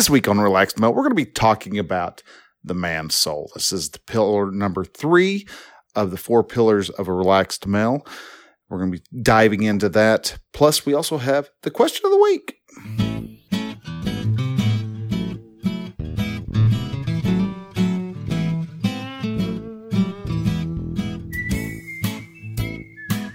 This week on Relaxed Male, we're going to be talking about the man's soul. This is the pillar number three of the four pillars of a relaxed male. We're going to be diving into that. Plus, we also have the question of the week.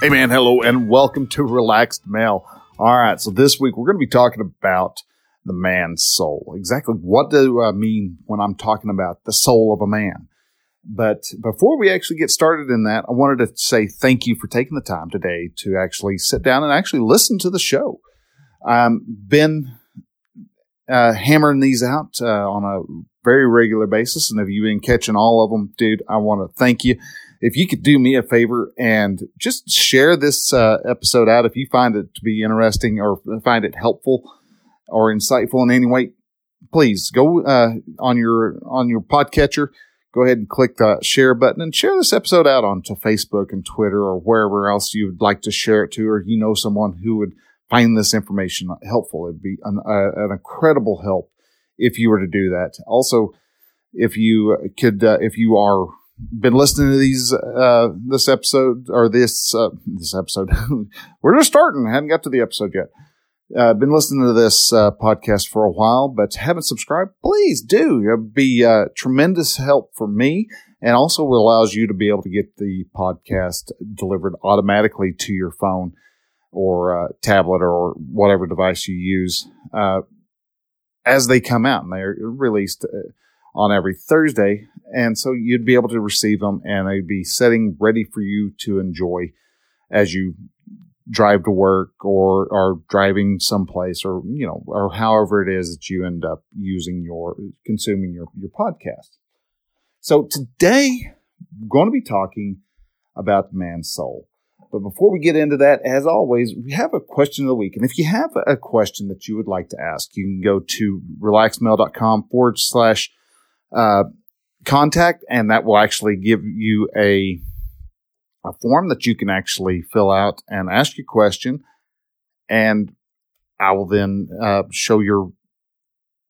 Hey man, hello and welcome to Relaxed Male. All right, so this week we're going to be talking about the man's soul. Exactly what do I mean when I'm talking about the soul of a man? But before we actually get started in that, I wanted to say thank you for taking the time today to actually sit down and actually listen to the show. Um, been uh, hammering these out uh, on a very regular basis, and if you've been catching all of them, dude, I want to thank you if you could do me a favor and just share this uh, episode out if you find it to be interesting or find it helpful or insightful in any way, please go uh, on your on your podcatcher. Go ahead and click the share button and share this episode out onto Facebook and Twitter or wherever else you would like to share it to, or you know someone who would find this information helpful. It'd be an, uh, an incredible help if you were to do that. Also, if you could, uh, if you are been listening to these uh this episode or this uh this episode. We're just starting. Haven't got to the episode yet. Uh been listening to this uh podcast for a while but haven't subscribed. Please do. It'd be uh tremendous help for me and also it allows you to be able to get the podcast delivered automatically to your phone or uh, tablet or whatever device you use uh as they come out. And they're released uh, on every Thursday. And so you'd be able to receive them and they'd be setting ready for you to enjoy as you drive to work or are driving someplace or, you know, or however it is that you end up using your, consuming your, your podcast. So today we're going to be talking about the man's soul. But before we get into that, as always, we have a question of the week. And if you have a question that you would like to ask, you can go to relaxedmale.com forward slash uh, contact, and that will actually give you a a form that you can actually fill out and ask your question, and I will then uh, show your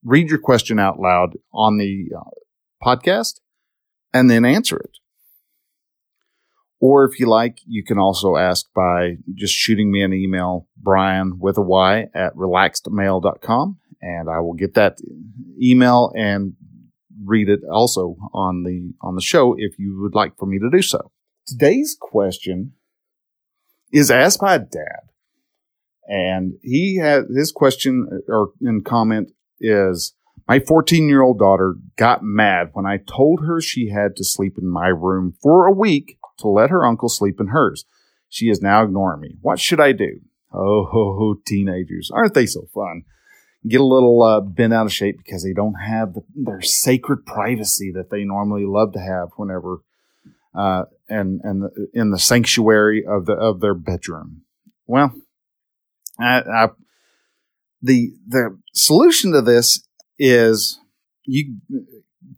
read your question out loud on the uh, podcast, and then answer it. Or if you like, you can also ask by just shooting me an email, Brian with a Y at relaxedmale.com, and I will get that email and read it also on the on the show if you would like for me to do so. Today's question is asked by dad, and he had his question uh, or in comment is my 14 year old daughter got mad when I told her she had to sleep in my room for a week to let her uncle sleep in hers. She is now ignoring me. What should I do? Oh, teenagers, aren't they so fun? Get a little uh, bent out of shape because they don't have the, their sacred privacy that they normally love to have whenever uh, and and the, in the sanctuary of the of their bedroom. Well, I, I, the the solution to this is you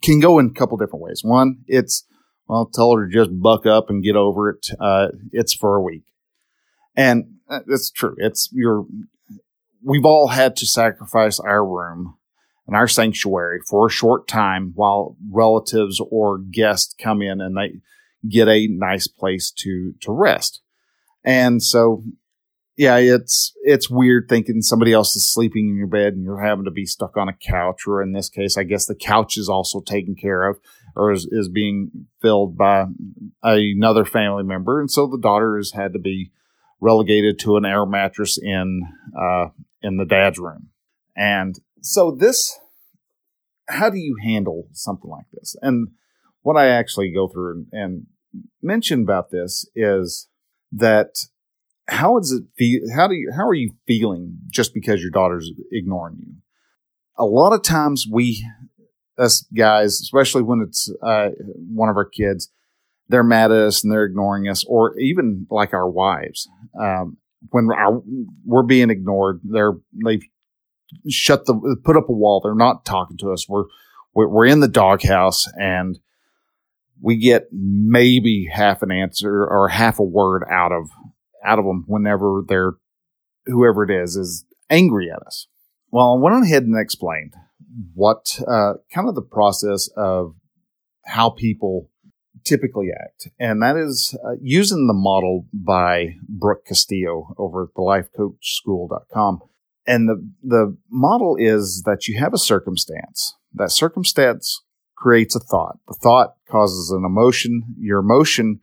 can go in a couple different ways. One, it's well, tell her to just buck up and get over it. Uh, it's for a week, and that's true. It's your we've all had to sacrifice our room and our sanctuary for a short time while relatives or guests come in and they get a nice place to to rest. And so yeah, it's it's weird thinking somebody else is sleeping in your bed and you're having to be stuck on a couch, or in this case, I guess the couch is also taken care of or is, is being filled by another family member, and so the daughter has had to be relegated to an air mattress in uh, in the dad's room. And so this, how do you handle something like this? And what I actually go through and, and mention about this is that how is it feel, how do you, how are you feeling just because your daughter's ignoring you? A lot of times we, us guys, especially when it's uh, one of our kids, they're mad at us and they're ignoring us, or even like our wives. Um, when our, we're being ignored, they're they've shut the put up a wall. They're not talking to us. We're we're, we're in the doghouse and we get maybe half an answer or half a word out of out of them whenever they're whoever it is is angry at us. Well, I went ahead and explained what uh, kind of the process of how people typically act, and that is uh, using the model by Brooke Castillo over at the lifecoachschool.com. And the, the model is that you have a circumstance. That circumstance creates a thought. The thought causes an emotion. Your emotion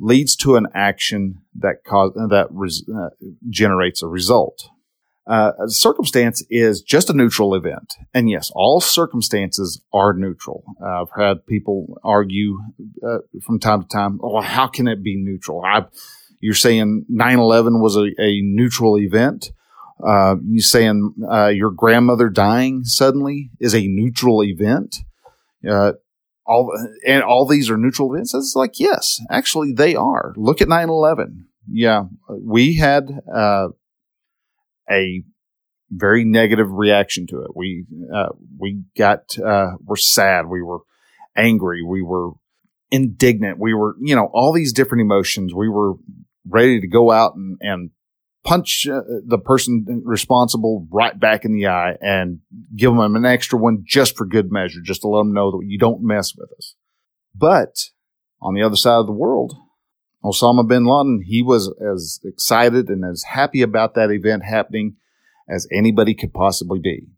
leads to an action that cause that res, uh, generates a result. Uh, a circumstance is just a neutral event, and yes, all circumstances are neutral. Uh, I've had people argue uh, from time to time, "Oh, how can it be neutral?" I, you're saying 9/11 was a, a neutral event. Uh, you saying uh, your grandmother dying suddenly is a neutral event? Uh, all and all these are neutral events. It's like yes, actually they are. Look at 9/11. Yeah, we had uh, a very negative reaction to it. We uh, we got uh, we're sad. We were angry. We were indignant. We were you know all these different emotions. We were ready to go out and and punch uh, the person responsible right back in the eye and give them an extra one just for good measure, just to let them know that you don't mess with us. But on the other side of the world, Osama bin Laden, he was as excited and as happy about that event happening as anybody could possibly be.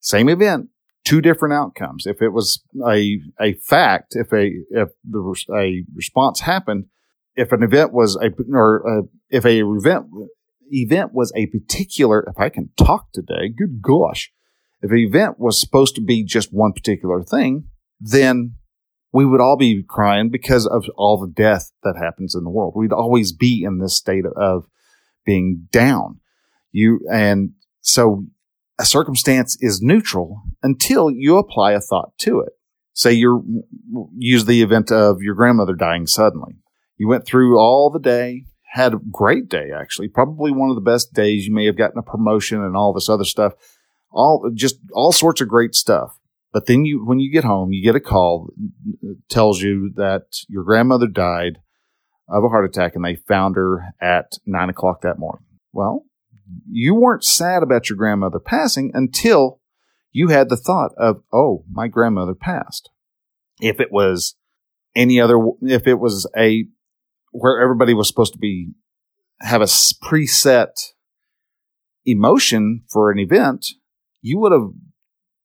Same event, two different outcomes. If it was a, a fact, if a, if the, a response happened, if an event was a or uh, if a event event was a particular if I can talk today, good gosh, if an event was supposed to be just one particular thing, then we would all be crying because of all the death that happens in the world. We'd always be in this state of being down. You and so a circumstance is neutral until you apply a thought to it. Say you use the event of your grandmother dying suddenly you went through all the day, had a great day, actually, probably one of the best days. You may have gotten a promotion and all this other stuff, all just all sorts of great stuff. But then you, when you get home, you get a call tells you that your grandmother died of a heart attack and they found her at nine o'clock that morning. Well, you weren't sad about your grandmother passing until you had the thought of, oh, my grandmother passed. If it was any other, if it was a where everybody was supposed to be have a preset emotion for an event, you would have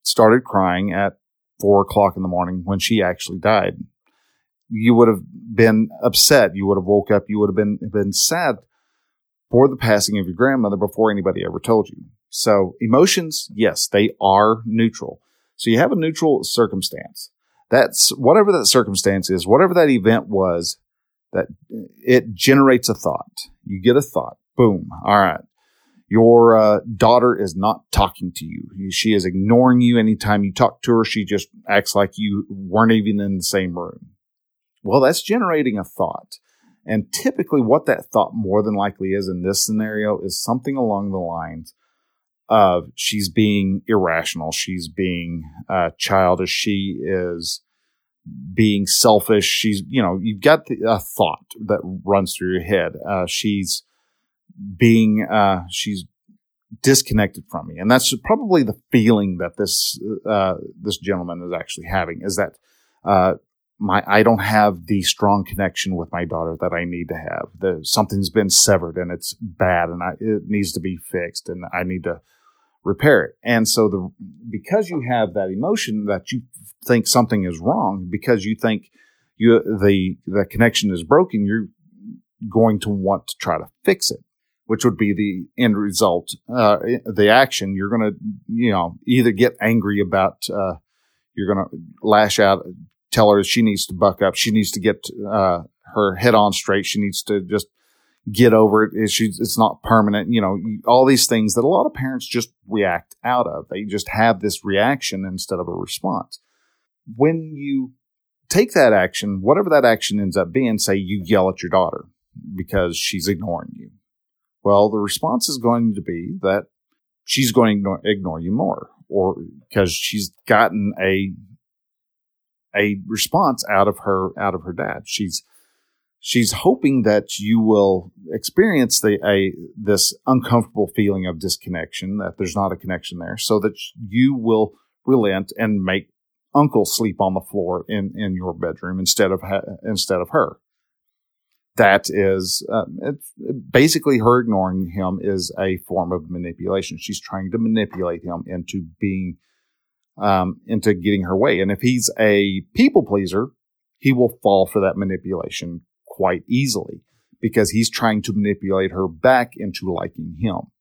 started crying at four o'clock in the morning when she actually died. You would have been upset. You would have woke up. You would have been been sad for the passing of your grandmother before anybody ever told you. So emotions, yes, they are neutral. So you have a neutral circumstance. That's whatever that circumstance is, whatever that event was, that it generates a thought. You get a thought. Boom. All right. Your uh, daughter is not talking to you. She is ignoring you anytime you talk to her. She just acts like you weren't even in the same room. Well, that's generating a thought. And typically, what that thought more than likely is in this scenario is something along the lines of she's being irrational, she's being uh, childish, she is being selfish. She's, you know, you've got the, a thought that runs through your head. Uh, she's being, uh, she's disconnected from me. And that's probably the feeling that this, uh, this gentleman is actually having is that, uh, my, I don't have the strong connection with my daughter that I need to have. The, something's been severed and it's bad and I, it needs to be fixed and I need to repair it. And so the, because you have that emotion that you think something is wrong because you think you the the connection is broken, you're going to want to try to fix it, which would be the end result. Uh, the action you're going to you know either get angry about, uh, you're going to lash out, tell her she needs to buck up, she needs to get uh, her head on straight, she needs to just get over it. It's, it's not permanent. You know, all these things that a lot of parents just react out of. They just have this reaction instead of a response. When you take that action, whatever that action ends up being, say you yell at your daughter because she's ignoring you. Well, the response is going to be that she's going to ignore, ignore you more or because she's gotten a a response out of her out of her dad. She's she's hoping that you will experience the a this uncomfortable feeling of disconnection that there's not a connection there so that you will relent and make uncle sleep on the floor in in your bedroom instead of ha- instead of her that is uh, basically her ignoring him is a form of manipulation she's trying to manipulate him into being um, into getting her way and if he's a people pleaser he will fall for that manipulation quite easily because he's trying to manipulate her back into liking him.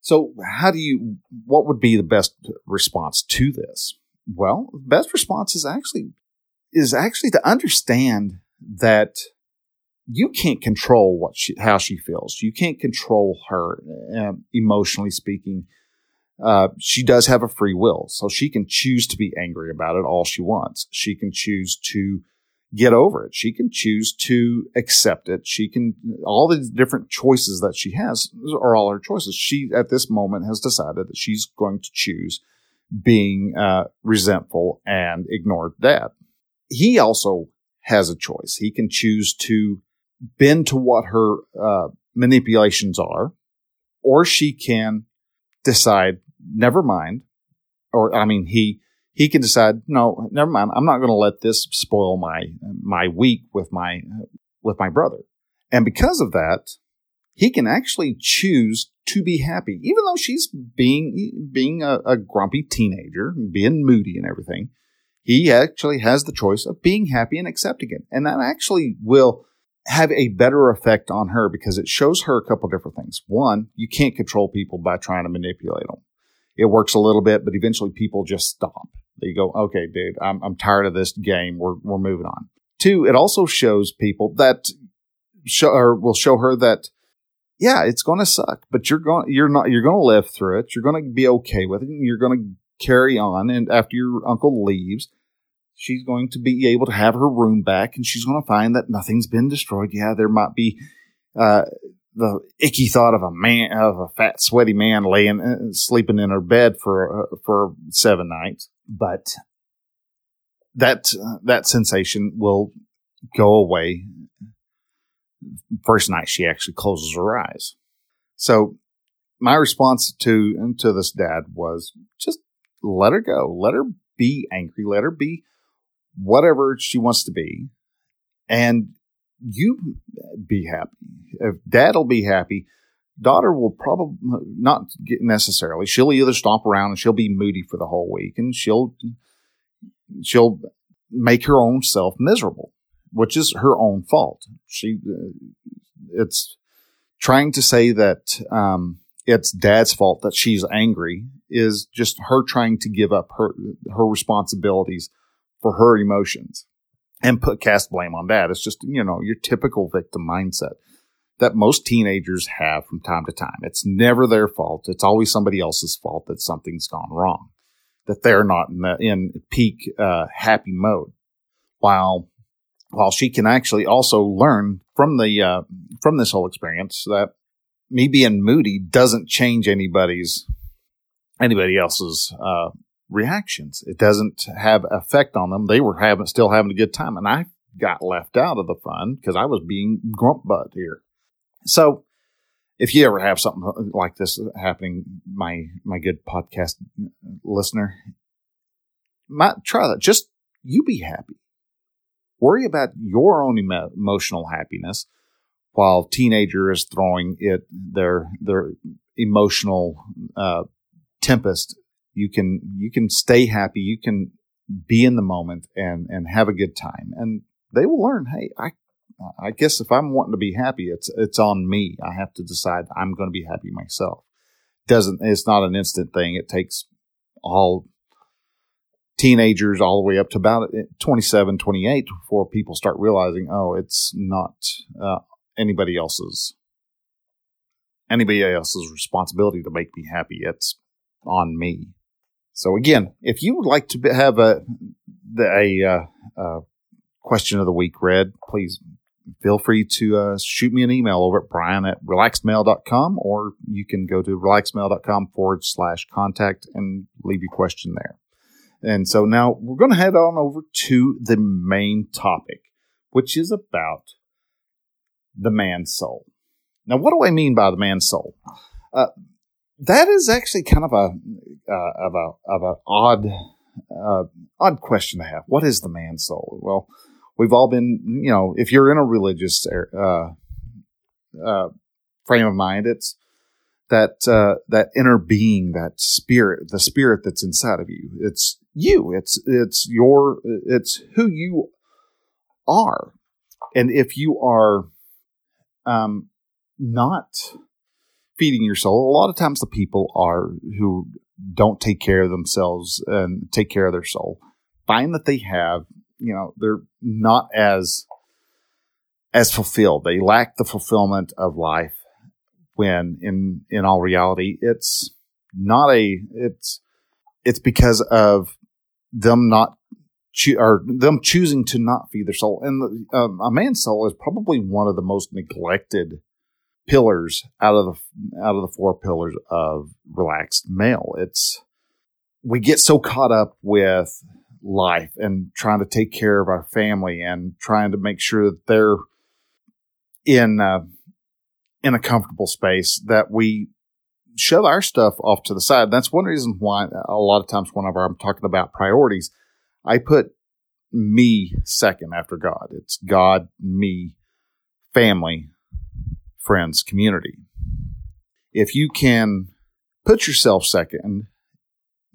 So, how do you, what would be the best response to this? Well, the best response is actually, is actually to understand that you can't control what she, how she feels. You can't control her um, emotionally speaking. Uh, she does have a free will, so she can choose to be angry about it all she wants. She can choose to get over it. She can choose to accept it. She can, all the different choices that she has are all her choices. She, at this moment, has decided that she's going to choose being uh, resentful and ignore dad. He also has a choice. He can choose to bend to what her uh, manipulations are, or she can decide, never mind. Or, I mean, he, he can decide, no, never mind. I'm not going to let this spoil my my week with my with my brother. And because of that, he can actually choose to be happy, even though she's being being a, a grumpy teenager, being moody and everything. He actually has the choice of being happy and accepting it, and that actually will have a better effect on her because it shows her a couple different things. One, you can't control people by trying to manipulate them. It works a little bit, but eventually people just stop They go, okay, dude, I'm, I'm tired of this game. We're, we're moving on. Two, it also shows people that show, or will show her that, yeah, it's going to suck, but you're going, you're not, you're going to live through it. You're going to be okay with it. you're going to carry on. And after your uncle leaves, she's going to be able to have her room back and she's going to find that nothing's been destroyed. Yeah, there might be, uh, the icky thought of a man, of a fat, sweaty man laying, uh, sleeping in her bed for, uh, for seven nights but that that sensation will go away first night she actually closes her eyes. So my response to to this dad was just let her go, let her be angry, let her be whatever she wants to be, and you be happy. If dad'll be happy, daughter will probably not necessarily. She'll either stomp around and she'll be moody for the whole week, and she'll she'll make her own self miserable, which is her own fault. She uh, it's trying to say that um, it's dad's fault that she's angry is just her trying to give up her her responsibilities for her emotions and put cast blame on that. It's just you know your typical victim mindset that most teenagers have from time to time. It's never their fault. It's always somebody else's fault that something's gone wrong, that they're not in, the, in peak uh, happy mode. While while she can actually also learn from the uh, from this whole experience that me being moody doesn't change anybody's anybody else's uh, reactions. It doesn't have effect on them. They were having still having a good time, and I got left out of the fun because I was being grump butt here. So if you ever have something like this happening, my my good podcast listener, might try that. Just you be happy. Worry about your own emo- emotional happiness, while teenager is throwing it their their emotional uh, tempest. You can you can stay happy. You can be in the moment and and have a good time, and they will learn. Hey, I I guess if I'm wanting to be happy, it's it's on me. I have to decide I'm going to be happy myself. Doesn't it's not an instant thing. It takes all teenagers all the way up to about 27, 28 before people start realizing, oh, it's not uh, anybody else's anybody else's responsibility to make me happy. It's on me. So again, if you would like to have a a, uh, uh, question of the week read, please feel free to uh, shoot me an email over at brian at relaxedmale.com or you can go to relaxedmale.com forward slash contact and leave your question there. And so now we're going to head on over to the main topic, which is about the man soul. Now, what do I mean by the man soul? Uh, that is actually kind of a uh, of a of an odd uh, odd question to have. What is the man soul? Well, we've all been, you know, if you're in a religious uh, uh, frame of mind, it's that uh, that inner being, that spirit, the spirit that's inside of you. It's you. It's it's your. It's who you are, and if you are um, not feeding your soul, a lot of times the people are who don't take care of themselves and take care of their soul. Find that they have you know they're not as as fulfilled. They lack the fulfillment of life when in in all reality it's not a it's it's because of them not cho- or them choosing to not feed their soul. And um, a man's soul is probably one of the most neglected pillars out of the out of the four pillars of relaxed male it's we get so caught up with life and trying to take care of our family and trying to make sure that they're in uh, in a comfortable space that we shove our stuff off to the side. That's one reason why a lot of times whenever I'm talking about priorities, I put me second after God. It's God, me, family, friends, community. If you can put yourself second,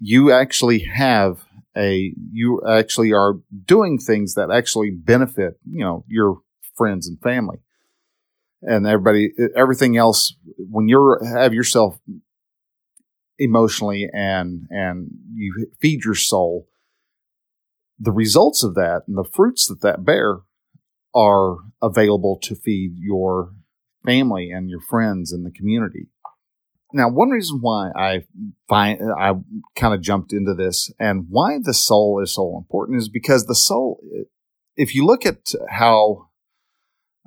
you actually have a you actually are doing things that actually benefit you know your friends and family and everybody everything else when you're have yourself emotionally and and you feed your soul the results of that and the fruits that that bear are available to feed your family and your friends and the community now, one reason why I find I kind of jumped into this and why the soul is so important is because the soul, if you look at how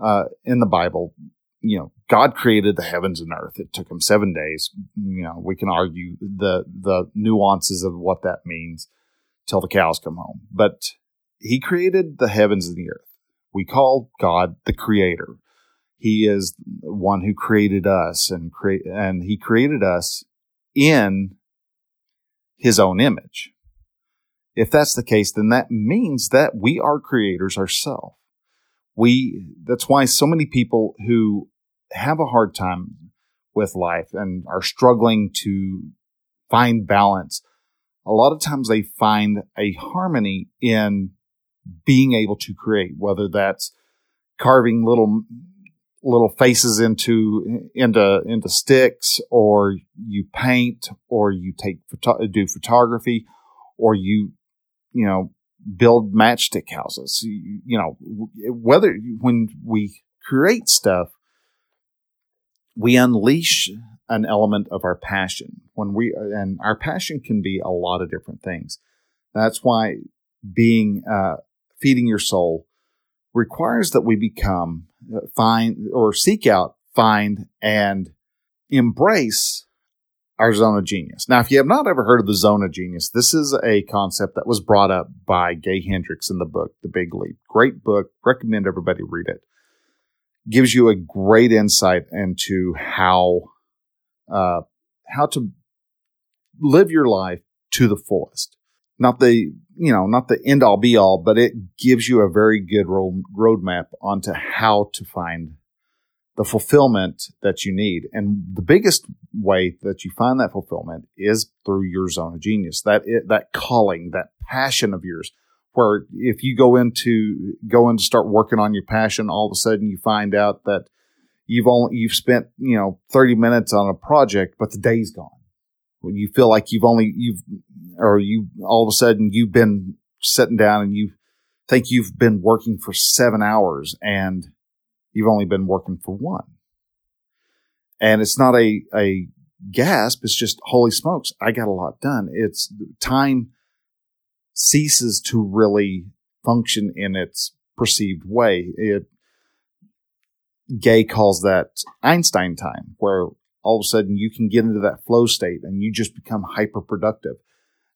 uh, in the Bible, you know, God created the heavens and earth. It took him seven days. You know, we can argue the the nuances of what that means till the cows come home. But he created the heavens and the earth. We call God the creator. He is one who created us and create, and he created us in his own image. If that's the case, then that means that we are creators ourselves. We, that's why so many people who have a hard time with life and are struggling to find balance, a lot of times they find a harmony in being able to create, whether that's carving little little faces into into into sticks, or you paint, or you take do photography, or you you know build matchstick houses. You, you know whether when we create stuff, we unleash an element of our passion when we and our passion can be a lot of different things. That's why being uh, feeding your soul requires that we become find or seek out, find, and embrace our zone of genius. Now, if you have not ever heard of the zone of genius, this is a concept that was brought up by Gay Hendricks in the book, The Big Leap. Great book. Recommend everybody read it. Gives you a great insight into how, uh, how to live your life to the fullest not the you know not the end all be all, but it gives you a very good road roadmap onto how to find the fulfillment that you need. And the biggest way that you find that fulfillment is through your zone of genius. That it, that calling, that passion of yours. Where if you go into go in to start working on your passion, all of a sudden you find out that you've only you've spent you know 30 minutes on a project, but the day's gone When you feel like you've only you've or you all of a sudden you've been sitting down and you think you've been working for seven hours and you've only been working for one And it's not a, a gasp. It's just, holy smokes, I got a lot done. It's time ceases to really function in its perceived way. It, Gay calls that Einstein time, where all of a sudden you can get into that flow state and you just become hyper productive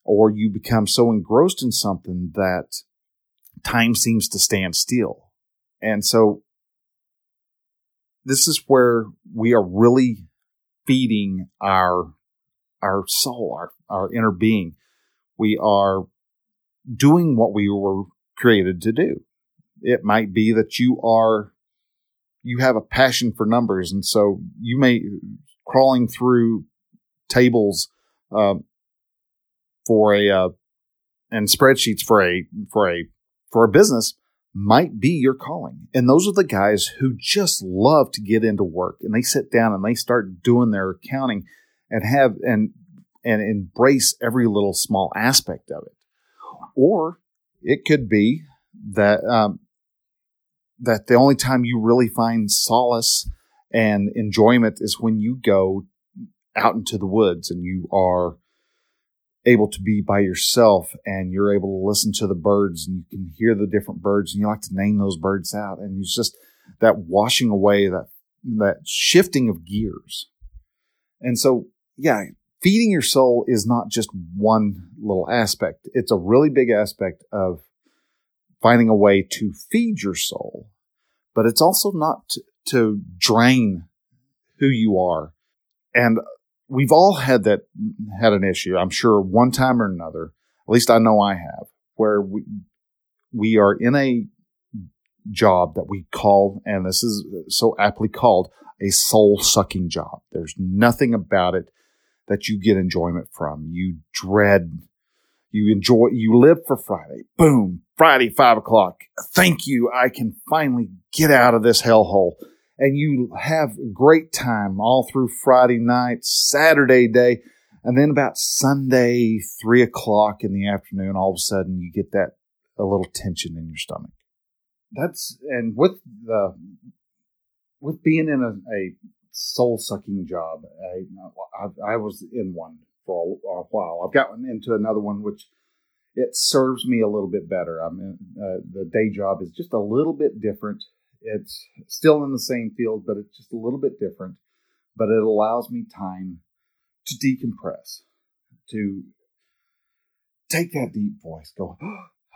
or you become so engrossed in something that time seems to stand still. And so this is where we are really feeding our our soul, our, our inner being. We are doing what we were created to do. It might be that you are you have a passion for numbers, and so you may crawling through tables uh, for a uh, and spreadsheets for a for a for a business might be your calling. And those are the guys who just love to get into work and they sit down and they start doing their accounting and have and and embrace every little small aspect of it. Or it could be that um, that the only time you really find solace and enjoyment is when you go out into the woods and you are able to be by yourself and you're able to listen to the birds and you can hear the different birds and you like to name those birds out. And it's just that washing away that that shifting of gears. And so yeah feeding your soul is not just one little aspect. It's a really big aspect of finding a way to feed your soul but it's also not to, to drain who you are. And we've all had that had an issue. I'm sure one time or another. At least I know I have, where we we are in a job that we call, and this is so aptly called, a soul sucking job. There's nothing about it that you get enjoyment from. You dread, you enjoy, you live for Friday. Boom, Friday, five o'clock. Thank you. I can finally get out of this hellhole and you have a great time all through Friday night, Saturday day, and then about Sunday, three o'clock in the afternoon, all of a sudden you get that a little tension in your stomach. That's and with the with being in a, a soul sucking job, I, I, I, was in one for a, a, while. I've gotten into another one which it serves me a little bit better. I mean, uh, the day job is just a little bit different. It's still in the same field, but it's just a little bit different. But it allows me time to decompress, to take that deep voice, go,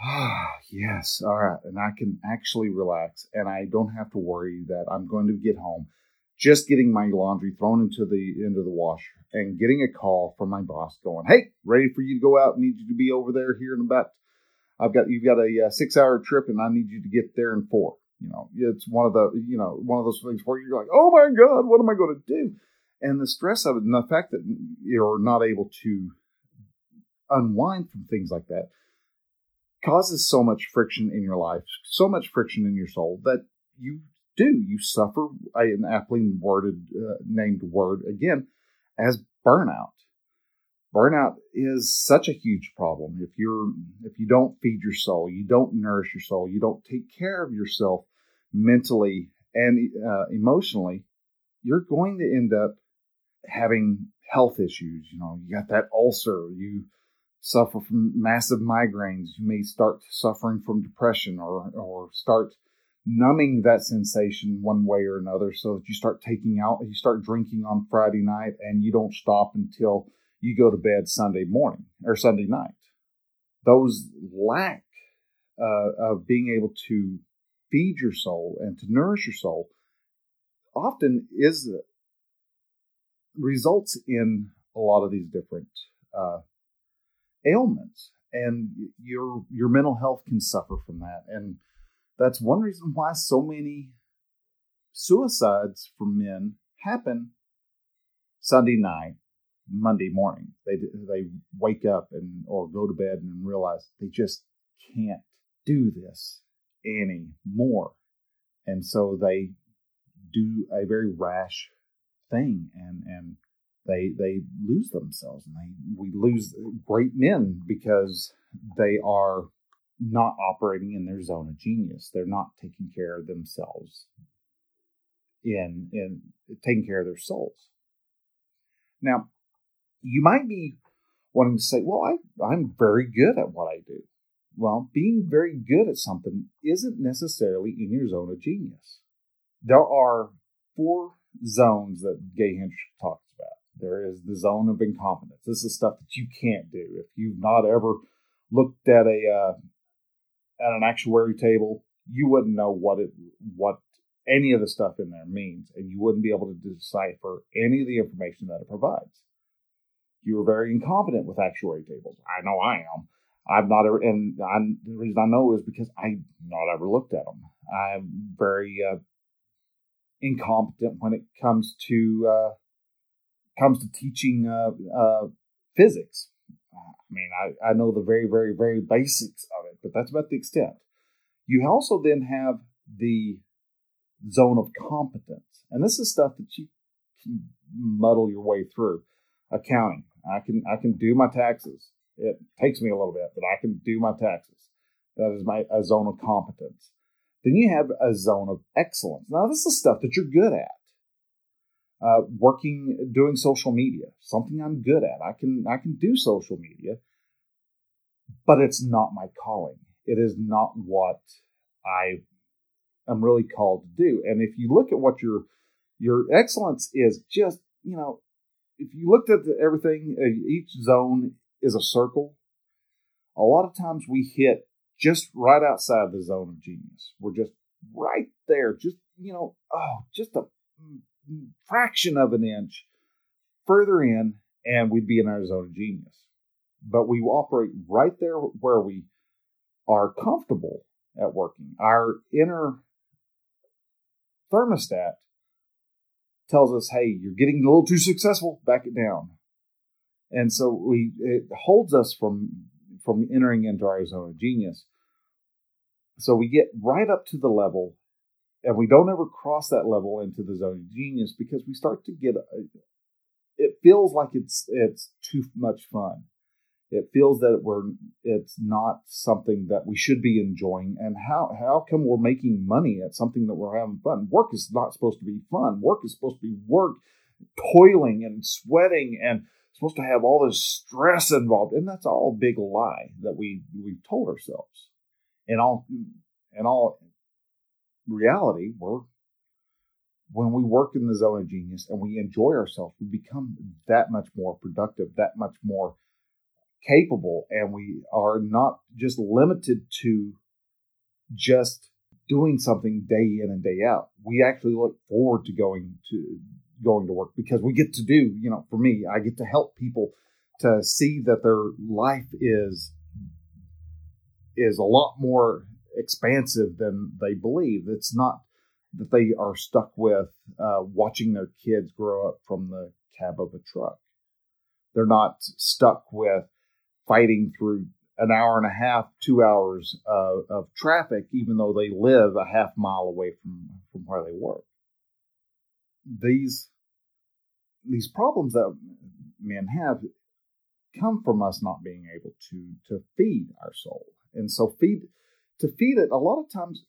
ah, yes, all right. And I can actually relax and I don't have to worry that I'm going to get home just getting my laundry thrown into the into the washer and getting a call from my boss going, "Hey, ready for you to go out? Need you to be over there here in about. I've got you've got a, uh, six hour trip, and I need you to get there in four. You know, it's one of the, you know, one of those things where you're like, oh my God, what am I going to do? And the stress of it and the fact that you're not able to unwind from things like that causes so much friction in your life, so much friction in your soul that you do. You suffer an aptly worded, uh, named word again as burnout. Burnout is such a huge problem. If you're, if you don't feed your soul, you don't nourish your soul, you don't take care of yourself, mentally and uh, emotionally, you're going to end up having health issues. You know, you got that ulcer, you suffer from massive migraines, you may start suffering from depression or, or start numbing that sensation one way or another so that you start taking out, you start drinking on Friday night and you don't stop until you go to bed Sunday morning or Sunday night. Those lack uh, of being able to feed your soul and to nourish your soul often is results in a lot of these different uh, ailments. And your your mental health can suffer from that. And that's one reason why so many suicides for men happen Sunday night, Monday morning. They they wake up and or go to bed and realize they just can't do this anymore. And so they do a very rash thing and, and they, they lose themselves and they, we lose great men because they are not operating in their zone of genius. They're not taking care of themselves. in in taking care of their souls. Now, you might be wanting to say, "Well, I, I'm very good at what I do." Well, being very good at something isn't necessarily in your zone of genius. There are four zones that Gay Hendricks talks about. There is the zone of incompetence. This is stuff that you can't do. If you've not ever looked at a uh, at an actuary table, you wouldn't know what it what any of the stuff in there means, and you wouldn't be able to decipher any of the information that it provides. You are very incompetent with actuary tables. I know I am. I've not ever, and I, the reason I know is because I've not ever looked at them. I'm very uh, incompetent when it comes to uh, comes to teaching uh, uh physics. I mean, I, I know the very, very, very basics of it, but that's about the extent. You also then have the zone of competence, and this is stuff that you can muddle your way through. Accounting, I can I can do my taxes. It takes me a little bit, but I can do my taxes. That is my a zone of competence. Then you have a zone of excellence. Now, this is stuff that you're good at. Uh, working, doing social media, something I'm good at. I can I can do social media, but it's not my calling. It is not what I am really called to do. And if you look at what your your excellence is, just you know, if you looked at the, everything, uh, each zone is a circle. A lot of times we hit just right outside the zone of genius. We're just right there, just, you know, oh, just a fraction of an inch further in, and we'd be in our zone of genius. But we operate right there where we are comfortable at working. Our inner thermostat tells us, hey, you're getting a little too successful, back it down and so we it holds us from from entering into our zone of genius. So we get right up to the level, and we don't ever cross that level into the zone of genius because we start to get. It feels like it's it's too much fun. It feels that we're it's not something that we should be enjoying. And how how come we're making money at something that we're having fun? Work is not supposed to be fun. Work is supposed to be work, toiling and sweating and supposed to have all this stress involved, and that's all a big lie that we we've told ourselves. In all, in all reality, we're when we work in the zone of genius and we enjoy ourselves, we become that much more productive, that much more capable, and we are not just limited to just doing something day in and day out. We actually look forward to going to going to work because we get to do, you know, for me, I get to help people to see that their life is is a lot more expansive than they believe. It's not that they are stuck with uh, watching their kids grow up from the cab of a truck. They're not stuck with fighting through an hour and a half, two hours of, of traffic, even though they live a half mile away from, from where they work. These these problems that men have come from us not being able to to feed our soul. And so feed to feed it a lot of times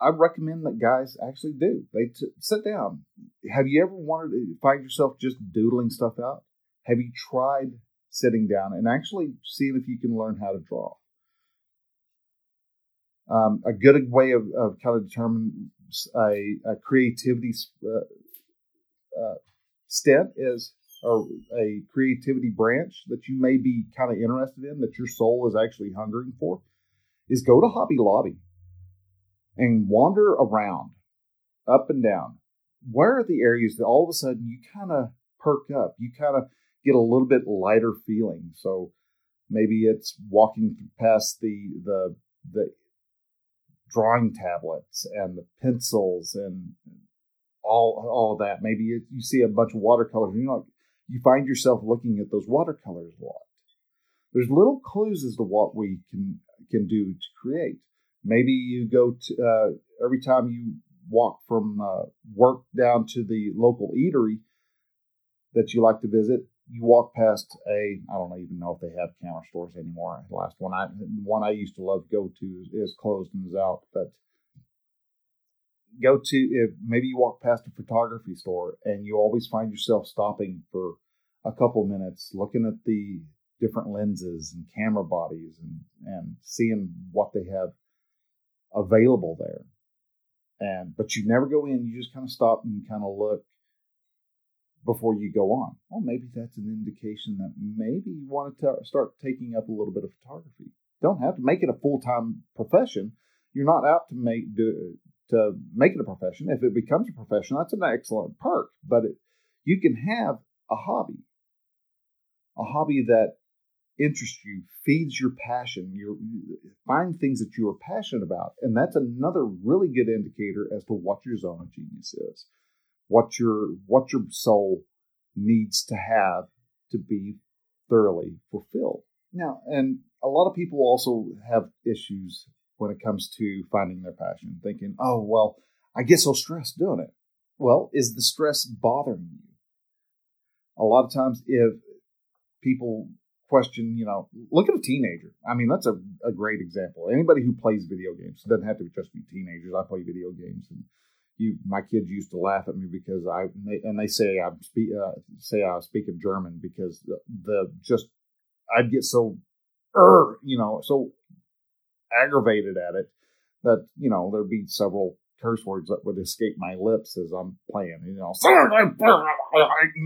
i recommend that guys actually do. They t- sit down. Have you ever wanted to find yourself just doodling stuff out? Have you tried sitting down and actually seeing if you can learn how to draw? Um, a good way of, of kind of determining a, a creativity uh, uh, stint is a, a creativity branch that you may be kind of interested in, that your soul is actually hungering for, is go to Hobby Lobby and wander around up and down. Where are the areas that all of a sudden you kind of perk up? You kind of get a little bit lighter feeling. So maybe it's walking past the the the drawing tablets and the pencils and all all of that. Maybe you, you see a bunch of watercolors and you like you find yourself looking at those watercolors a lot. There's little clues as to what we can can do to create. Maybe you go to uh, every time you walk from uh, work down to the local eatery that you like to visit. You walk past a I don't even know if they have counter stores anymore. The last one I one I used to love to go to is closed and is out, but go to if maybe you walk past a photography store and you always find yourself stopping for a couple minutes looking at the different lenses and camera bodies and and seeing what they have available there. And but you never go in you just kind of stop and kind of look before you go on. Well maybe that's an indication that maybe you want to start taking up a little bit of photography. Don't have to make it a full-time profession. You're not out to make do, to make it a profession. If it becomes a profession, that's an excellent perk. But it, you can have a hobby, a hobby that interests you, feeds your passion. You find things that you are passionate about, and that's another really good indicator as to what your zone of genius is, what your what your soul needs to have to be thoroughly fulfilled. Now, and a lot of people also have issues when it comes to finding their passion, thinking, oh, well, I get so stressed doing it. Well, is the stress bothering you? A lot of times, if people question, you know, look at a teenager. I mean, that's a, a great example. Anybody who plays video games doesn't have to be just be teenagers. I play video games, and you, my kids used to laugh at me because I and they, and they say I speak uh, say I speak in German because the, the just I'd get so, er, you know, so aggravated at it that you know there'd be several curse words that would escape my lips as I'm playing. You know,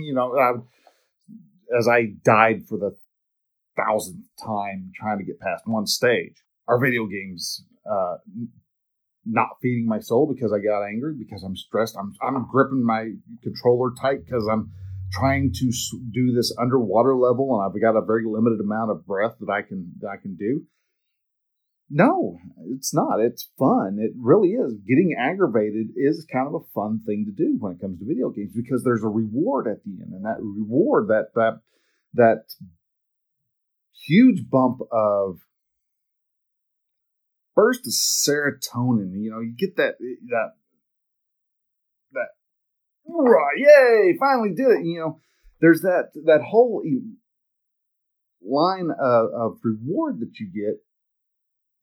you know, uh, as I died for the thousandth time trying to get past one stage. Our video games uh, not feeding my soul because I got angry because I'm stressed. I'm I'm gripping my controller tight because I'm trying to do this underwater level and I've got a very limited amount of breath that I can that I can do. No, it's not. It's fun. It really is. Getting aggravated is kind of a fun thing to do when it comes to video games because there's a reward at the end, and that reward, that that that huge bump of burst of serotonin. You know, you get that that that right, yay! Finally did it. You know, there's that that whole line of, of reward that you get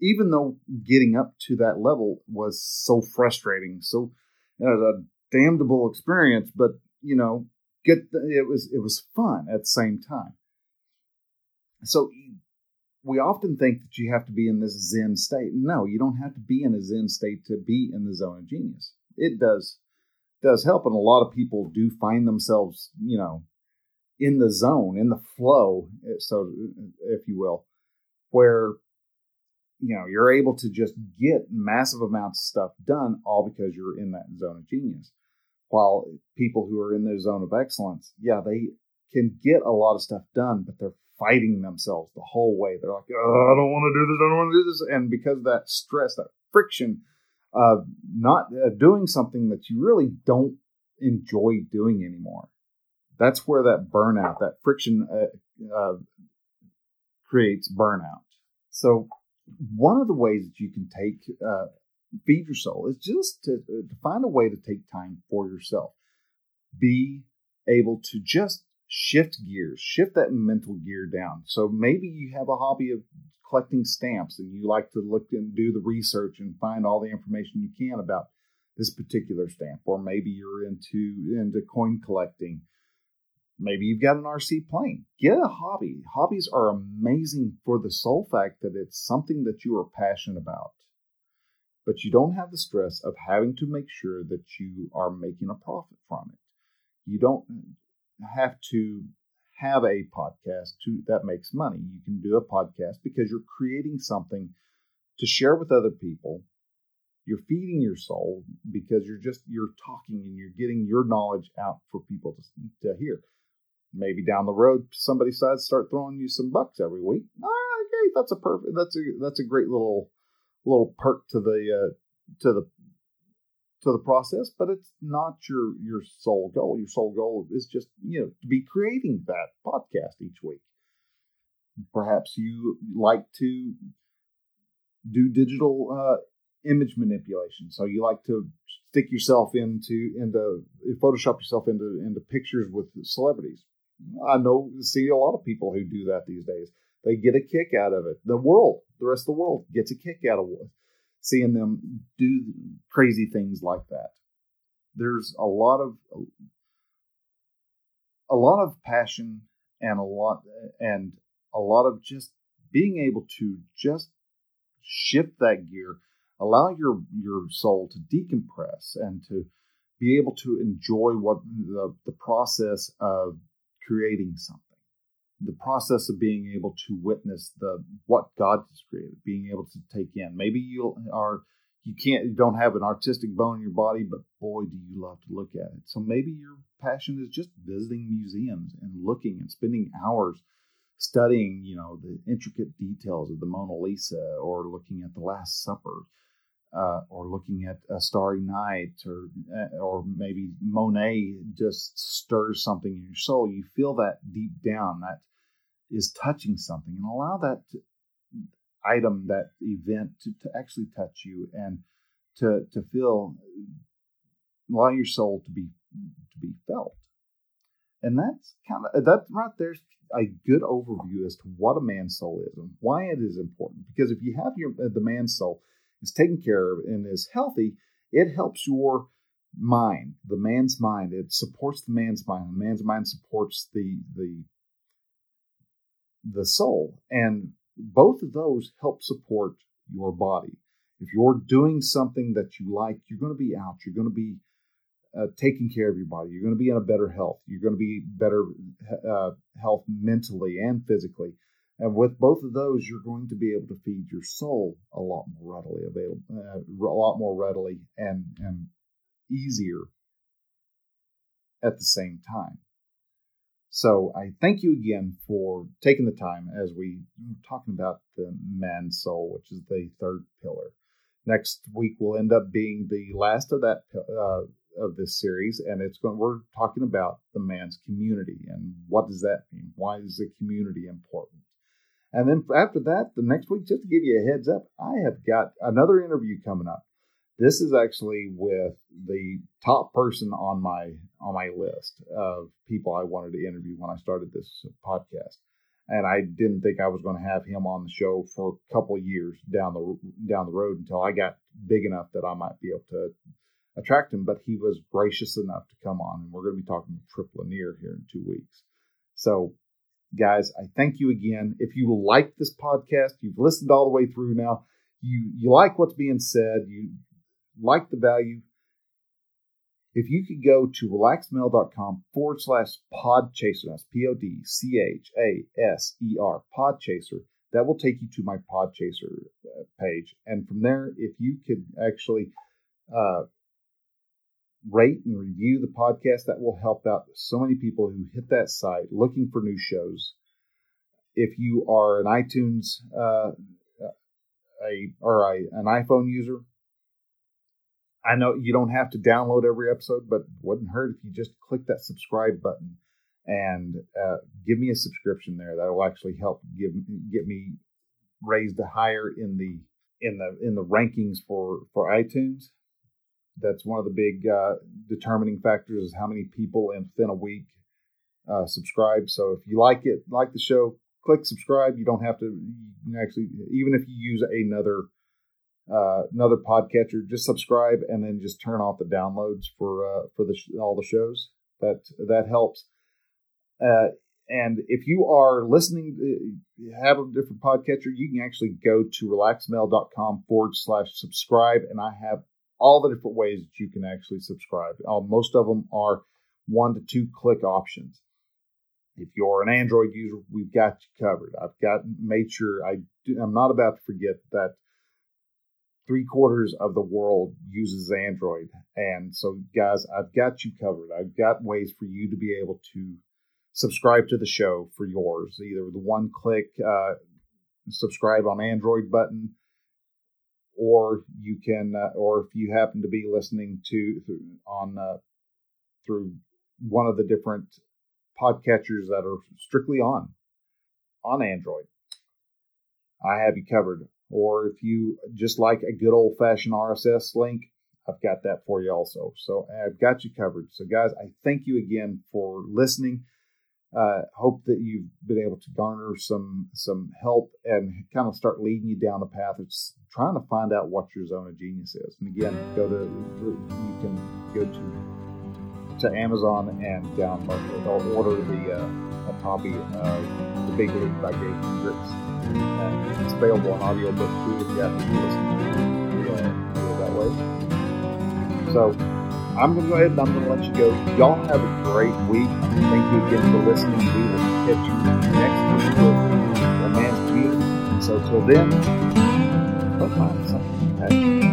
even though getting up to that level was so frustrating, so it was a damnable experience, but you know, get the, it was it was fun at the same time. So we often think that you have to be in this zen state. No, you don't have to be in a zen state to be in the zone of genius. It does does help, and a lot of people do find themselves, you know, in the zone, in the flow, eh, so eh, if you will, where you know you're able to just get massive amounts of stuff done all because you're in that zone of genius. While people who are in their zone of excellence yeah they can get a lot of stuff done but they're fighting themselves the whole way. They're like oh, i don't want to do this i don't want to do this. And because that stress that friction of not uh, doing something that you really don't enjoy doing anymore that's where that burnout that friction uh, uh, creates burnout. So one of the ways that you can take uh, feed your soul is just to, uh, to find a way to take time for yourself. Be able to just shift gears, shift that mental gear down. So maybe you have a hobby of collecting stamps and you like to look and do the research and find all the information you can about this particular stamp, or maybe you're into into coin collecting Maybe you've got an RC plane. Get a hobby. Hobbies are amazing for the sole fact that it's something that you are passionate about. But you don't have the stress of having to make sure that you are making a profit from it. You don't have to have a podcast to, that makes money. You can do a podcast because you're creating something to share with other people. You're feeding your soul because you're just you're talking and you're getting your knowledge out for people to, to hear maybe down the road somebody decides to start throwing you some bucks every week. Ah, okay, that's a perfect. That's a that's a great little little perk to the uh, to the to the process, but it's not your your sole goal. Your sole goal is just you know to be creating that podcast each week. Perhaps you like to do digital uh, image manipulation, so you like to stick yourself into into Photoshop yourself into into pictures with celebrities. I know, see a lot of people who do that these days. They get a kick out of it. The world, the rest of the world gets a kick out of seeing them do crazy things like that. There's a lot of a lot of passion and a lot and a lot of just being able to just shift that gear, allow your your soul to decompress and to be able to enjoy what the, the process of creating something the process of being able to witness the what God has created, being able to take in. Maybe you are you can't you don't have an artistic bone in your body, but boy, do you love to look at it. So maybe your passion is just visiting museums and looking and spending hours studying, you know, the intricate details of the Mona Lisa or looking at the Last Supper. Uh, or looking at a starry night, or uh, or maybe Monet just stirs something in your soul. You feel that deep down, that is touching something and allow that item, that event to, to actually touch you and to, to feel, allow your soul to be, to be felt. And that's kind of, that right there's a good overview as to what a man's soul is and why it is important. Because if you have your, the man's soul is taken care of and is healthy, it helps your mind, the man's mind. It supports the man's mind. The man's mind supports the the the soul. And both of those help support your body. If you're doing something that you like, you're going to be out. You're going to be uh, taking care of your body. You're going to be in a better health. You're going to be better uh, health mentally and physically. And with both of those, you're going to be able to feed your soul a lot more readily available, uh, a lot more readily and and easier at the same time. So I thank you again for taking the time as we are talking about the man's soul, which is the third pillar. Next week will end up being the last of that uh, of this series, and it's going. We're talking about the man's community and what does that mean? Why is the community important? And then after that, the next week, just to give you a heads up, I have got another interview coming up. This is actually with the top person on my on my list of people I wanted to interview when I started this podcast. And I didn't think I was going to have him on the show for a couple years down the down the road until I got big enough that I might be able to attract him. But he was gracious enough to come on, and we're going to be talking to Trip Lanier here in two weeks. So, guys, I thank you again. If you like this podcast, you've listened all the way through now. You you like what's being said. You like the value, if you could go to relaxedmale.com forward slash podchaser, that's P O D C H A S E R, podchaser, that will take you to my podchaser uh, page. And from there, if you could actually uh, rate and review the podcast, that will help out so many people who hit that site looking for new shows. If you are an iTunes uh, a or a, an iPhone user, I know you don't have to download every episode, but wouldn't hurt if you just click that subscribe button and uh, give me a subscription there. That will actually help give get me raised higher in the in the in the rankings for for iTunes. That's one of the big uh, determining factors is how many people within a week uh, subscribe. So if you like it, like the show, click subscribe. You don't have to you actually even if you use another uh, another podcatcher, just subscribe and then just turn off the downloads for uh, for the all the shows. That that helps. Uh, and if you are listening, uh, have a different podcatcher, you can actually go to relaxedmale.com forward slash subscribe, and I have all the different ways that you can actually subscribe. Uh, most of them are one to two click options. If you're an Android user, we've got you covered. I've got made sure I do, I'm not about to forget that three quarters of the world uses Android. And so, guys, I've got you covered. I've got ways for you to be able to subscribe to the show for yours, either the one click uh, subscribe on Android button, or you can, uh, or if you happen to be listening to on uh, through one of the different podcatchers that are strictly on on Android, I have you covered or if you just like a good old fashioned RSS link, I've got that for you also. So I've got you covered. So, guys, I thank you again for listening. Uh, hope that you've been able to garner some some help and kind of start leading you down the path of trying to find out what your zone of genius is. And again, go to you can go to to Amazon and download it or order the uh, a copy of the Big Leap by Gay Hendricks. And it's available on audiobook too if you have to listen to it, that way. So I'm going to go ahead and I'm going to let you go. Y'all have a great week. Thank you again for listening. We will catch you next week with the man's community. So till then, go find?